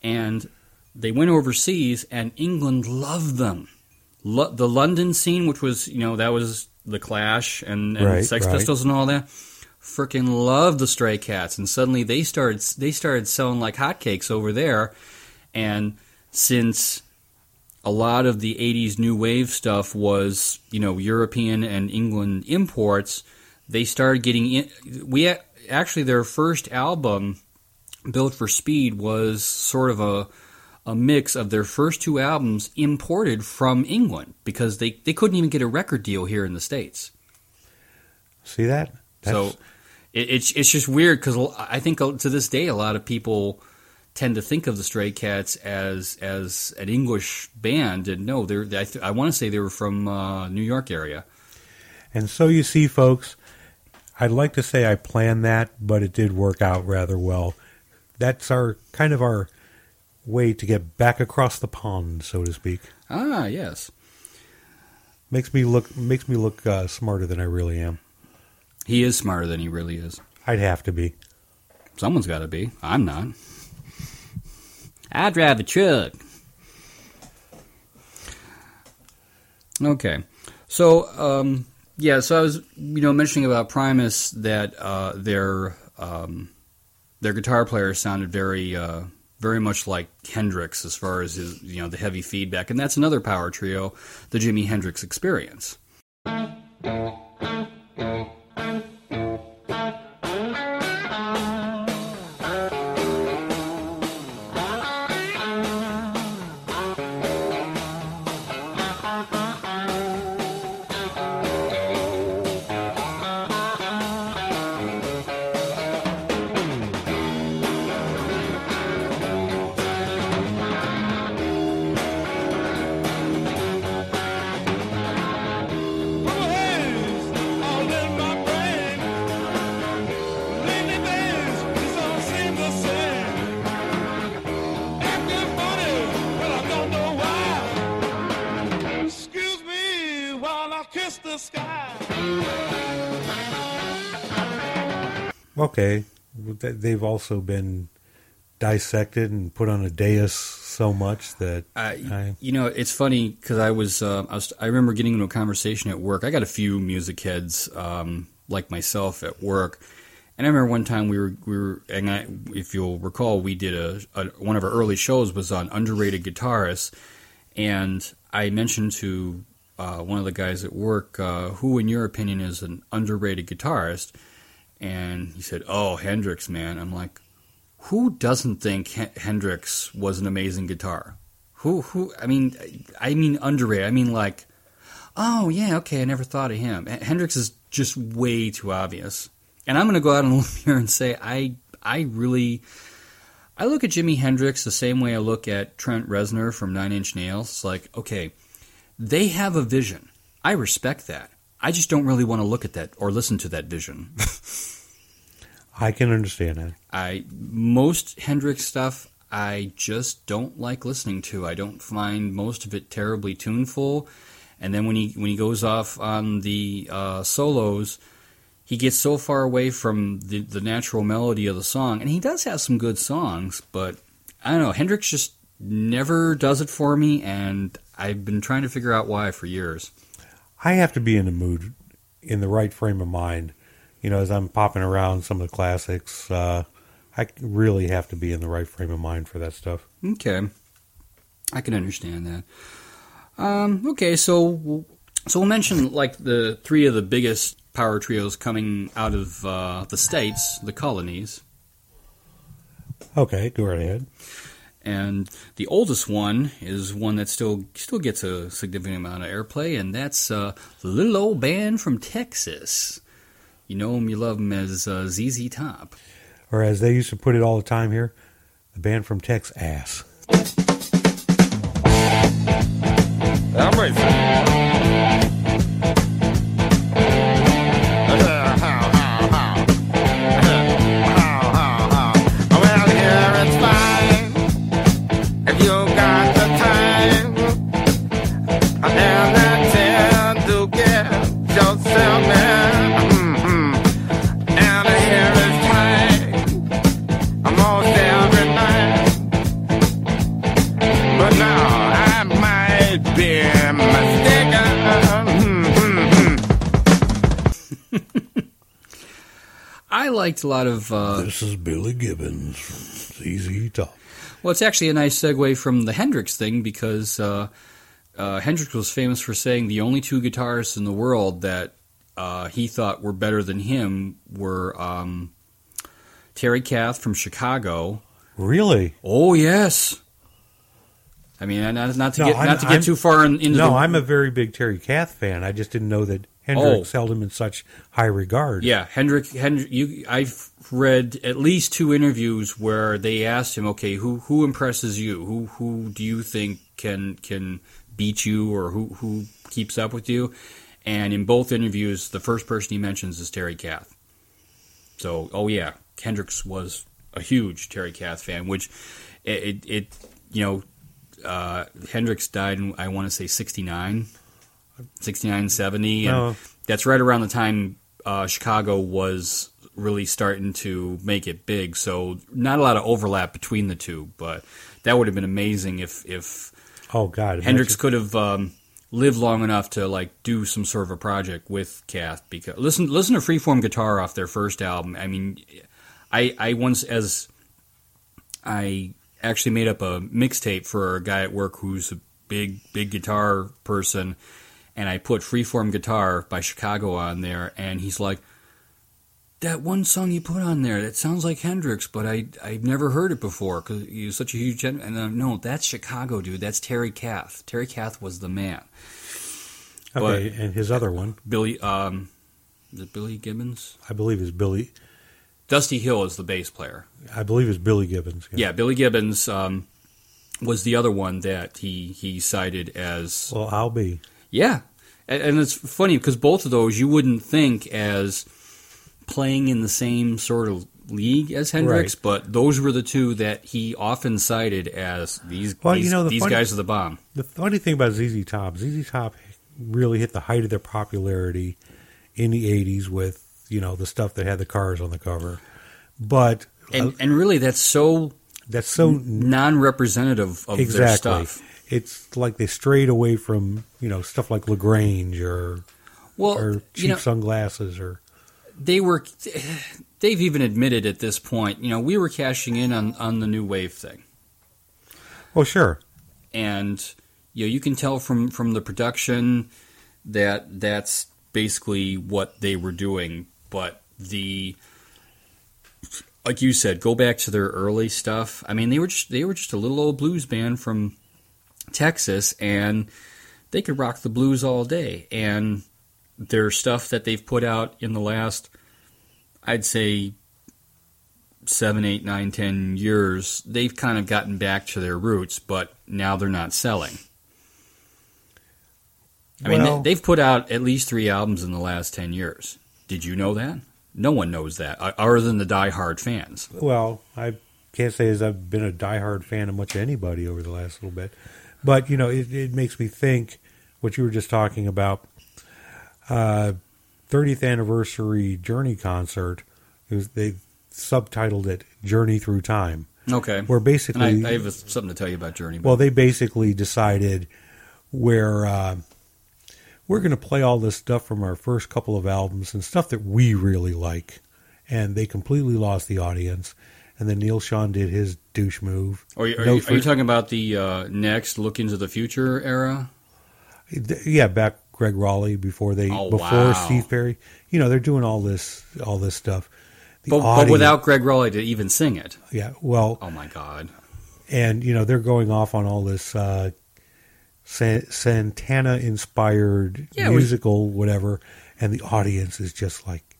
and they went overseas, and England loved them. Lo- the London scene, which was you know that was the Clash and, and Right, Sex right. Pistols and all that. Freaking loved the Stray Cats, and suddenly they started they started selling like hotcakes over there. And since a lot of the 80s new wave stuff was, you know, European and England imports, they started getting in. We actually, their first album, Built for Speed, was sort of a, a mix of their first two albums imported from England because they, they couldn't even get a record deal here in the States. See that? so it, it's it's just weird because I think uh, to this day a lot of people tend to think of the Stray Cats as as an English band, and no, they're I, th- I want to say they were from uh, New York area. And so you see, folks, I'd like to say I planned that, but it did work out rather well. That's our kind of our way to get back across the pond, so to speak. Ah, yes, Makes me look makes me look uh, smarter than I really am. He is smarter than he really is. I'd have to be. Someone's got to be. I'm not. I drive a truck. Okay, so um, yeah, so I was you know mentioning about Primus that uh, their um, their guitar player sounded very uh, very much like Hendrix as far as his you know the heavy feedback, and that's another power trio, the Jimi Hendrix Experience. They've also been dissected and put on a dais so much that I, You know, it's funny because I was, uh, I was, I remember getting into a conversation at work. I got a few music heads um, like myself at work, and I remember one time we were, we were, and I, if you'll recall, we did a, a one of our early shows was on underrated guitarists, and I mentioned to uh, one of the guys at work, uh, who, in your opinion, is an underrated guitarist? And he said, "Oh, Hendrix, man." I'm like, who doesn't think H- Hendrix was an amazing guitar? Who, who? I mean, I mean underrated. I mean like, oh yeah, okay, I never thought of him. H- Hendrix is just way too obvious. And I'm going to go out on a limb here and say I, I really. I look at Jimi Hendrix the same way I look at Trent Reznor from Nine Inch Nails. It's like, okay, they have a vision. I respect that. I just don't really want to look at that or listen to that vision. I can understand that. I most Hendrix stuff I just don't like listening to. I don't find most of it terribly tuneful. And then when he when he goes off on the uh, solos, he gets so far away from the, the natural melody of the song. And he does have some good songs, but I don't know. Hendrix just never does it for me, and I've been trying to figure out why for years. I have to be in the mood, in the right frame of mind. You know, as I'm popping around some of the classics, uh, I really have to be in the right frame of mind for that stuff. Okay, I can understand that. Um, okay, so so we'll mention like the three of the biggest power trios coming out of uh, the states, the colonies, Okay, go right ahead. and the oldest one is one that still still gets a significant amount of airplay, and that's uh, the little old band from Texas. You know them, you love them as uh, ZZ Top. Or as they used to put it all the time here, the band from Tex Ass. I'm racing. I liked a lot of. Uh, This is Billy Gibbons from ZZ Top. Well, it's actually a nice segue from the Hendrix thing because uh, uh, Hendrix was famous for saying the only two guitarists in the world that uh, he thought were better than him were um, Terry Kath from Chicago. Really? Oh yes. I mean, not, not to No, get I'm- not to get I'm- too far in, into no, the. I'm a very big Terry Kath fan. I just didn't know that Hendrix held him in such high regard. Yeah, Hendrick. Hendrick you, I've read at least two interviews where they asked him, "Okay, who who impresses you? Who who do you think can can beat you, or who who keeps up with you?" And in both interviews, the first person he mentions is Terry Kath. So, oh yeah, Hendrix was a huge Terry Kath fan, which it, it, it you know, uh, Hendrix died in, I want to say 69, 69, 70. And Oh. that's right around the time uh, Chicago was really starting to make it big. So not a lot of overlap between the two, but that would have been amazing if, if Oh God, Hendrix imagine- could have um, lived long enough to like do some sort of a project with Kath. Because listen, listen to Freeform Guitar off their first album. I mean, I I once as I actually made up a mixtape for a guy at work who's a big big guitar person, and I put Freeform Guitar by Chicago on there, and he's like. That one song you put on there, that sounds like Hendrix, but I I've never heard it before because you're such a huge. Hen-. And I'm, no, that's Chicago, dude. That's Terry Kath. Terry Kath was the man. Okay, and his other one, Billy, um, is it Billy Gibbons? I believe, is Billy. Dusty Hill is the bass player. I believe is Billy Gibbons. Yeah, Billy Gibbons um, was the other one that he he cited as Well, I'll be. Yeah, and, and it's funny because both of those you wouldn't think as playing in the same sort of league as Hendrix, Right. but those were the two that he often cited as these Well, these, you know, the these funny- guys are the bomb. The funny thing about ZZ Top, ZZ Top really hit the height of their popularity in the '80s with you know the stuff that had the cars on the cover, but And uh, and really, that's so that's so non-representative of their stuff. It's like they strayed away from you know stuff like La Grange or Well, or you cheap know- sunglasses or they were they've even admitted at this point you know we were cashing in on on the new wave thing oh sure and you know you can tell from from the production that that's basically what they were doing. But the like you said, go back to their early stuff. I mean, they were just they were just a little old blues band from Texas, and they could rock the blues all day. And their stuff that they've put out in the last, I'd say, seven, eight, nine, ten years, they've kind of gotten back to their roots, but now they're not selling. I mean, Well- they, they've put out at least three albums in the last ten years. Did you know that? No one knows that, other than the die-hard fans. Well, I can't say as I've been a diehard fan of much anybody over the last little bit, but you know, it, it makes me think what you were just talking about. Uh, 30th anniversary Journey concert. Was, they subtitled it "Journey Through Time." Okay. Where basically, And I, I have something to tell you about Journey. but- well, they basically decided where uh, we're going to play all this stuff from our first couple of albums and stuff that we really like, and they completely lost the audience. And then Neal Schon did his douche move. Are you, are, No you, are you talking about the uh, next Look into the Future era? Yeah, back Gregg Rolie before they Oh, before wow. Steve Perry. You know, they're doing all this all this stuff. But, but without Gregg Rolie to even sing it. yeah, well, Oh my God! and you know they're going off on all this uh, San- Santana inspired Yeah, musical whatever, and the audience is just like,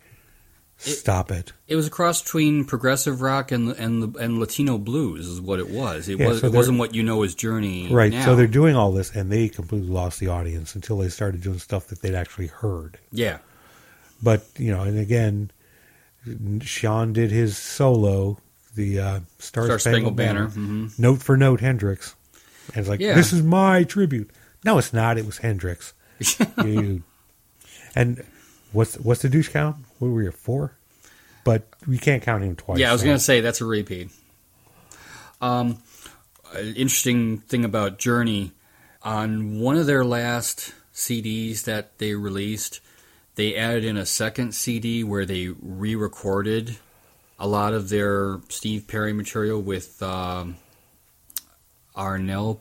stop it. It was a cross between progressive rock and and the, and Latino blues is what it was. It Yeah, was so it wasn't what you know as Journey. Right. now. So they're doing all this, and they completely lost the audience until they started doing stuff that they'd actually heard. yeah. But you know, and again, Schon did his solo, the uh, Star, Star Spangled, Spangled Banner, Banner, mhm. note for note Hendrix, and it's like Yeah. this is my tribute. No, it's not. It was Hendrix. You- and what's what's the douche count? What were we at four? But we can't count him twice. Yeah, I was so- going to say that's a repeat. Um, interesting thing about Journey on one of their last CDs that they released, they added in a second CD where they re-recorded a lot of their Steve Perry material with um, Arnel.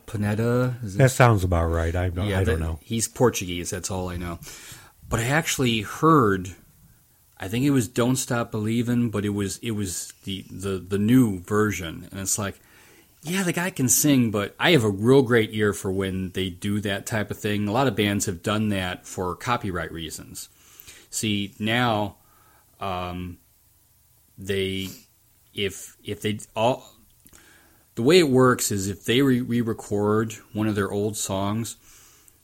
Is That sounds about right. I don't, I don't that- know. He's Portuguese. That's all I know. But I actually heard. I think it was "Don't Stop Believing," but it was it was the the the new version, and it's like, yeah, the guy can sing, but I have a real great ear for when they do that type of thing. A lot of bands have done that for copyright reasons. See now, um, they if if they all the way it works is if they re- re-record one of their old songs,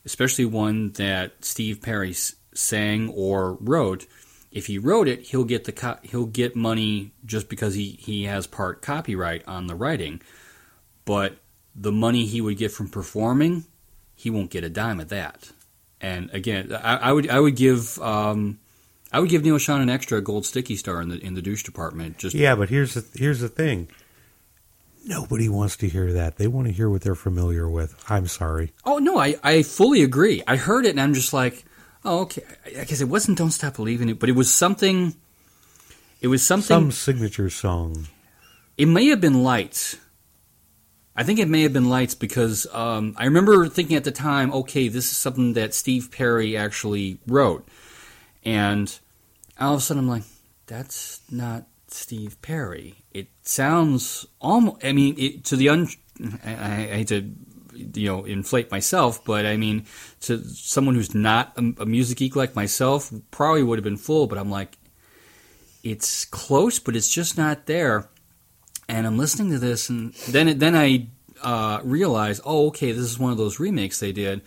especially one that Steve Perry sang or wrote, if he wrote it, he'll get the co- he'll get money just because he he has part copyright on the writing, but the money he would get from performing, he won't get a dime of that. And again, I, I would I would give um, I would give Neal Schon an extra gold sticky star in the in the douche department. Just Yeah, but here's the here's the thing. Nobody wants to hear that. They want to hear what they're familiar with. I'm sorry. Oh no, I, I fully agree. I heard it and I'm just like, oh okay. I guess it wasn't "Don't Stop Believing" it, but it was something. It was something. Some signature song. It may have been "Lights." I think it may have been "Lights" because um, I remember thinking at the time, okay, this is something that Steve Perry actually wrote, and all of a sudden I'm like, that's not Steve Perry. It sounds almost. I mean, it, to the un. I, I hate to, you know, inflate myself, but I mean, to someone who's not a, a music geek like myself, probably would have been full. But I'm like, it's close, but it's just not there. And I'm listening to this, and then then I uh, realize, oh, okay, this is one of those remakes they did.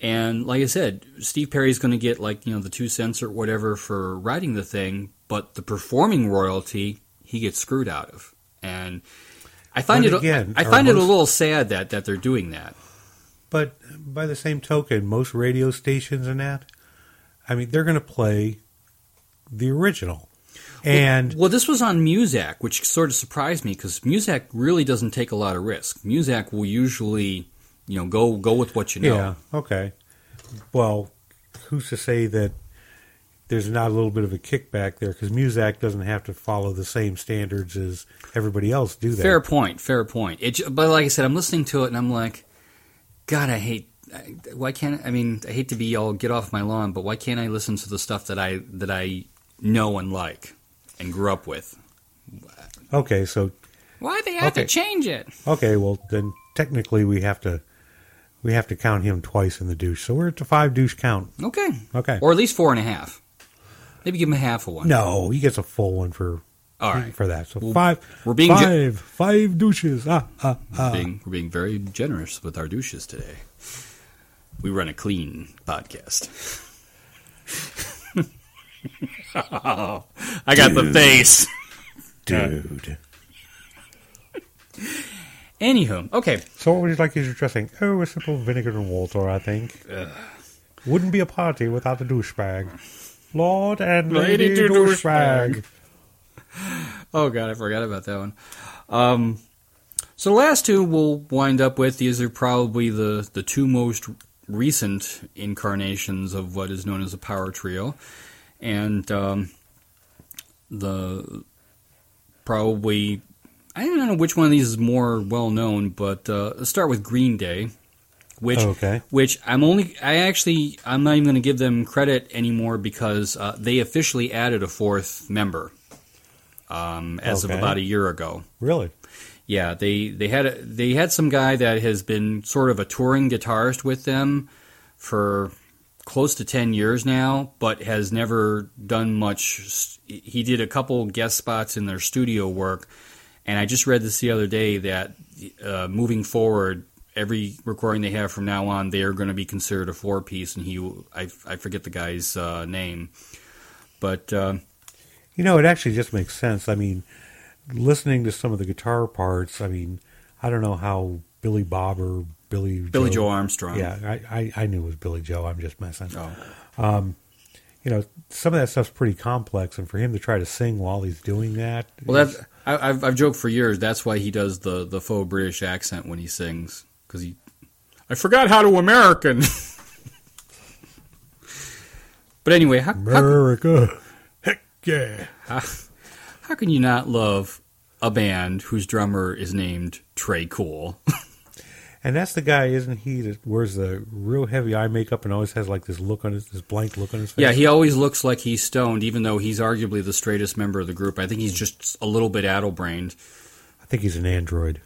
And like I said, Steve Perry's going to get like you know the two cents or whatever for writing the thing, but the performing royalty he gets screwed out of. And I find But it again, I find it a little sad that that they're doing that. But by the same token, most radio stations and that, I mean, they're going to play the original. And well, this was on Muzak, which sort of surprised me because Muzak really doesn't take a lot of risk. Muzak will usually, you know, go go with what you know. yeah, okay. Well, who's to say that there's not a little bit of a kickback there? Because Muzak doesn't have to follow the same standards as everybody else do that. Fair point. Fair point. It, but like I said, I'm listening to it and I'm like, God, I hate why can't I mean I hate to be all get off my lawn, but why can't I listen to the stuff that I that I know and like and grew up with? Okay, so Why they have Okay. to change it? okay, well then technically we have to we have to count him twice in the douche. So we're at the five douche count. Okay, Okay. or at least four and a half. Maybe give him a half a one. No, he gets a full one for All right. for that. So Well, five we're being ge- five five douches. Ah ah We're ah. being, we're being very generous with our douches today. We run a clean podcast. I got the face. Dude. Anywho, okay. So what would you like as your dressing? Oh, a simple vinegar and water, I think. Wouldn't be a party without a douchebag. Lord and Lady Lady, douchebag. Oh god, I forgot about that one. Um, so the last two we'll wind up with. These are probably the the two most recent incarnations of what is known as a power trio, and um, the probably I don't know which one of these is more well known, but uh, let's start with Green Day. Which, Okay. which I'm only, I actually, I'm not even going to give them credit anymore because uh, they officially added a fourth member um, as of about a year ago. Really? Yeah, they they had a, they had some guy that has been sort of a touring guitarist with them for close to 10 years now, but has never done much. He did a couple guest spots in their studio work, and I just read this the other day that uh, moving forward, every recording they have from now on, they are going to be considered a four piece. And he, I, I forget the guy's uh, name, but uh, You know, it actually just makes sense. I mean, listening to some of the guitar parts, I mean, I don't know how Billy Bob or Billy Billie Joe Armstrong. Yeah, I, I, I knew it was Billie Joe. I'm just messing. Oh. Um, you know, some of that stuff's pretty complex, and for him to try to sing while he's doing that, Well, that I, I've, I've joked for years. That's why he does the, the faux British accent when he sings because he. I forgot how to American. but anyway, how, how, America, heck yeah. how, how can you not love a band whose drummer is named Tré Cool? And that's the guy, isn't he, that wears the real heavy eye makeup and always has like this look on his, this blank look on his face? yeah, he always looks like he's stoned, even though he's arguably the straightest member of the group. I think he's just a little bit addle-brained. I think he's an android.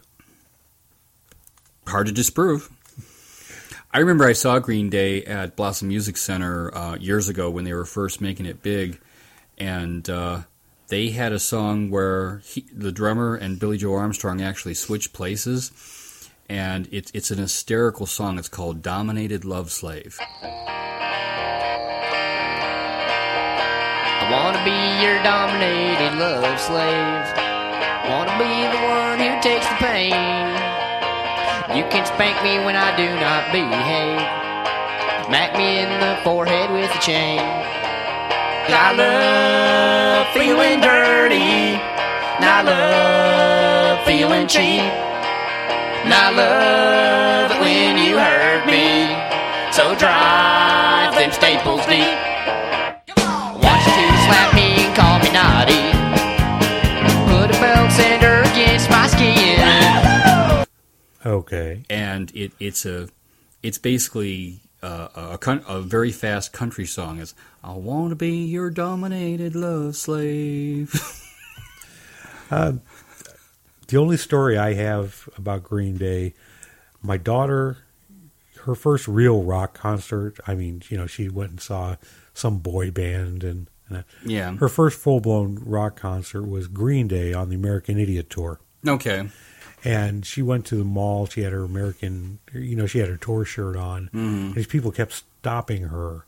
Hard to disprove. I remember I saw Green Day at Blossom Music Center uh, years ago when they were first making it big, and uh, they had a song where he, the drummer and Billie Joe Armstrong actually switched places, and it's it's an hysterical song. It's called "Dominated Love Slave." I wanna be your dominated love slave. Wanna be the one who takes the pain. You can spank me when I do not behave. Smack me in the forehead with a chain. I love feeling dirty. And I love feeling cheap. And I love it when you hurt me. So drive them staples deep. Okay. and it, it's a it's basically uh, a, a very fast country song. It's "I want to be your dominated love slave." Uh, the only story I have about Green Day, my daughter, her first real rock concert. I mean, you know, she went and saw some boy band, and, and. Yeah. her first full blown rock concert was Green Day on the American Idiot tour. okay, And she went to the mall. She had her American, you know, she had her tour shirt on. Mhm. These people kept stopping her,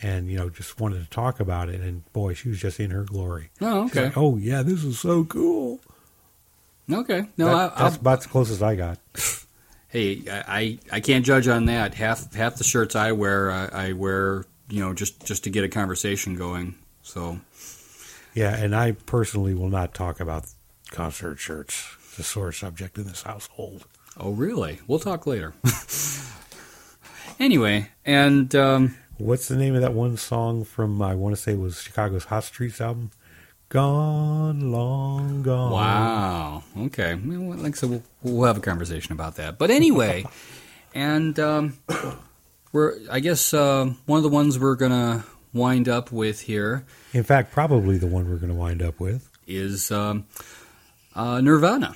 and you know, just wanted to talk about it. And boy, she was just in her glory. Oh, okay. like, oh yeah, this is so cool. okay. No, That- I, that's I'll, about as close as I got. hey, I, I I can't judge on that. Half half the shirts I wear, I, I wear, you know, just just to get a conversation going. So Yeah, and I personally will not talk about concert shirts. A sore subject in this household. Oh, really? We'll talk later. anyway, and um, What's the name of that one song from? I want to say it was Chicago's Hot Streets album. Gone, long gone. wow, okay. Well, Like I said, we'll, we'll have a conversation about that. But anyway, and um, we're I guess uh, one of the ones we're gonna wind up with here In fact, probably the one we're going to wind up with. is um, uh, Nirvana.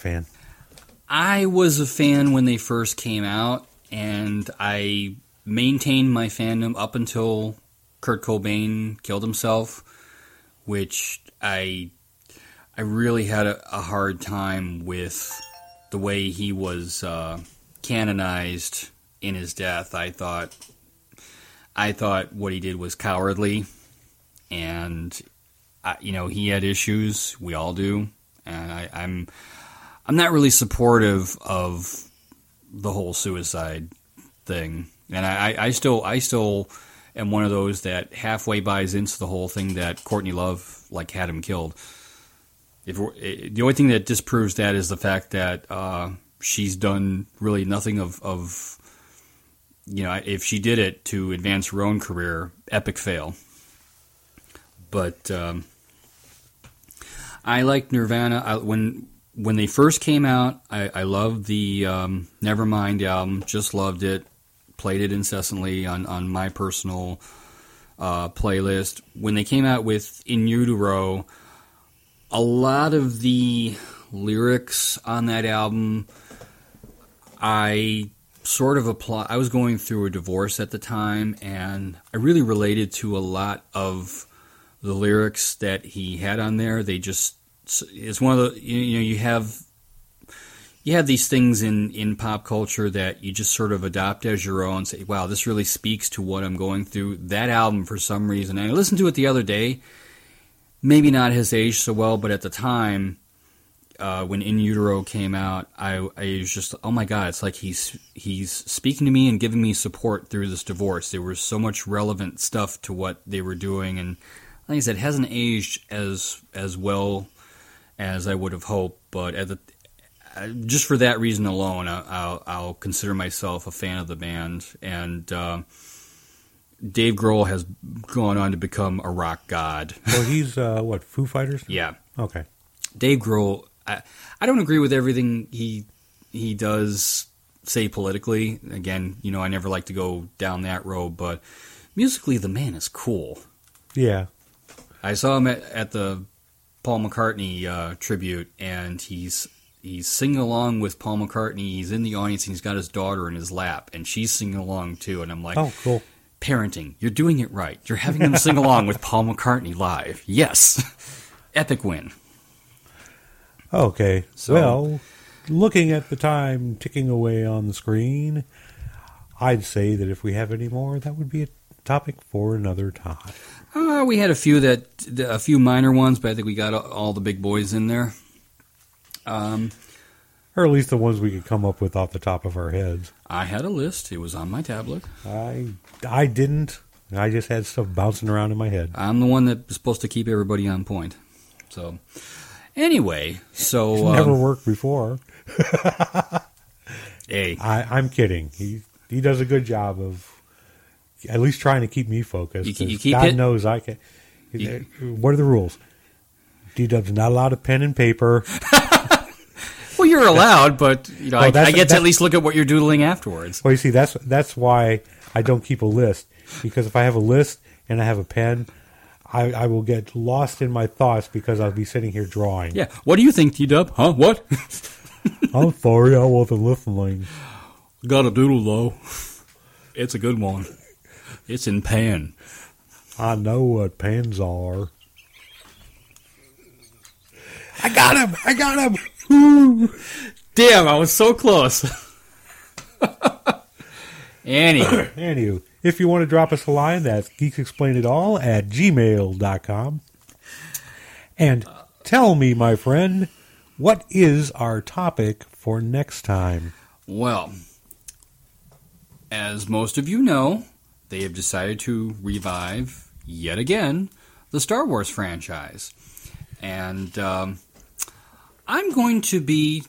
Fan. I was a fan when they first came out, and I maintained my fandom up until Kurt Cobain killed himself, which I I really had a, a hard time with the way he was uh, canonized in his death. I thought I thought what he did was cowardly, and I, you know he had issues. We all do, and I, I'm I'm not really supportive of the whole suicide thing, and I, I, still I still am one of those that halfway buys into the whole thing that Courtney Love like had him killed. If we're- the only thing that disproves that is the fact that uh, she's done really nothing of, of you know if she did it to advance her own career, epic fail. But um, I like Nirvana I, when when they first came out. I, I loved the um, Nevermind album. Just loved it. Played it incessantly on on my personal uh, playlist. When they came out with In Utero, a lot of the lyrics on that album, I sort of apply. I was going through a divorce at the time, and I really related to a lot of the lyrics that he had on there. They just it's one of the you, you know you have you have these things in in pop culture that you just sort of adopt as your own. Say, wow, this really speaks to what I'm going through. That album, for some reason, I listened to it the other day. Maybe not has aged so well, but at the time, uh, when In Utero came out, I, I was just, oh my god, it's like he's he's speaking to me and giving me support through this divorce. There was so much relevant stuff to what they were doing, and like I said, hasn't aged as as well as I would have hoped. But at the just for that reason alone, I'll, I'll consider myself a fan of the band. And uh, Dave Grohl has gone on to become a rock god. Well, he's uh, what Foo Fighters? Yeah. Okay. Dave Grohl, I, I don't agree with everything he he does say politically. Again, you know, I never like to go down that road, but musically, the man is cool. Yeah. I saw him at, at the Paul McCartney uh, tribute, and he's he's singing along with Paul McCartney. He's in the audience, and he's got his daughter in his lap, and she's singing along too. And I'm like, Oh, cool. parenting, you're doing it right. You're having them sing along with Paul McCartney live. Yes, epic win. Okay. So- well, looking at the time ticking away on the screen, I'd say that if we have any more, that would be a topic for another time. Uh, we had a few that a few minor ones, but I think we got all the big boys in there. Um, Or at least the ones we could come up with off the top of our heads. I had a list. It was on my tablet. I I didn't. I just had stuff bouncing around in my head. I'm the one that's supposed to keep everybody on point. So, anyway, so It's um, never worked before. hey, I, I'm kidding. He he does a good job of at least trying to keep me focused. You you keep God it- knows I can. You- uh, what are the rules? D Dub's not allowed a pen and paper. well, you're allowed, but you know, Oh, I, I get to at least look at what you're doodling afterwards. Well, you see, that's that's why I don't keep a list because if I have a list and I have a pen, I, I will get lost in my thoughts because I'll be sitting here drawing. Yeah. What do you think, T Dub? Huh? What? I'm sorry, I wasn't listening. Got a doodle though. It's a good one. It's in pan. I know what pens are. I got him! I got him! Woo! Damn, I was so close. Anyway, Anywho, if you want to drop us a line, that's geeksexplainitall at gmail.com. And tell me, my friend, what is our topic for next time? well, as most of you know, they have decided to revive yet again the Star Wars franchise. And um, I'm going to be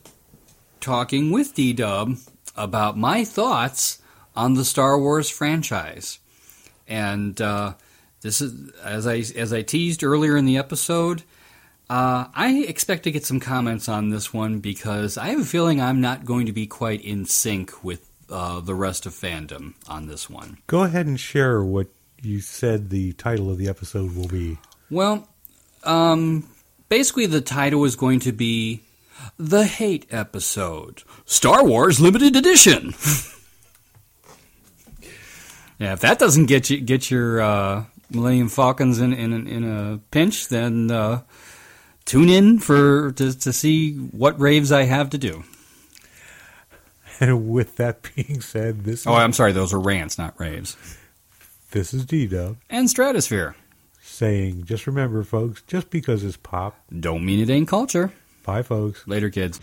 talking with D Dub about my thoughts on the Star Wars franchise. And uh, this is as I as I teased earlier in the episode. Uh, I expect to get some comments on this one because I have a feeling I'm not going to be quite in sync with uh, the rest of fandom on this one. Go ahead and share what you said the title of the episode will be. Well, um, basically, the title is going to be The Hate Episode Star Wars Limited Edition. yeah, if that doesn't get you get your uh, Millennium Falcons in, in, in a pinch, then uh, tune in for to, to see what raves I have to do. And with that being said, this Oh, I'm sorry, those are rants, not raves. this is D Dub And Stratosphere. saying, just remember, folks, just because it's pop, Don't mean it ain't culture. bye, folks. Later, kids.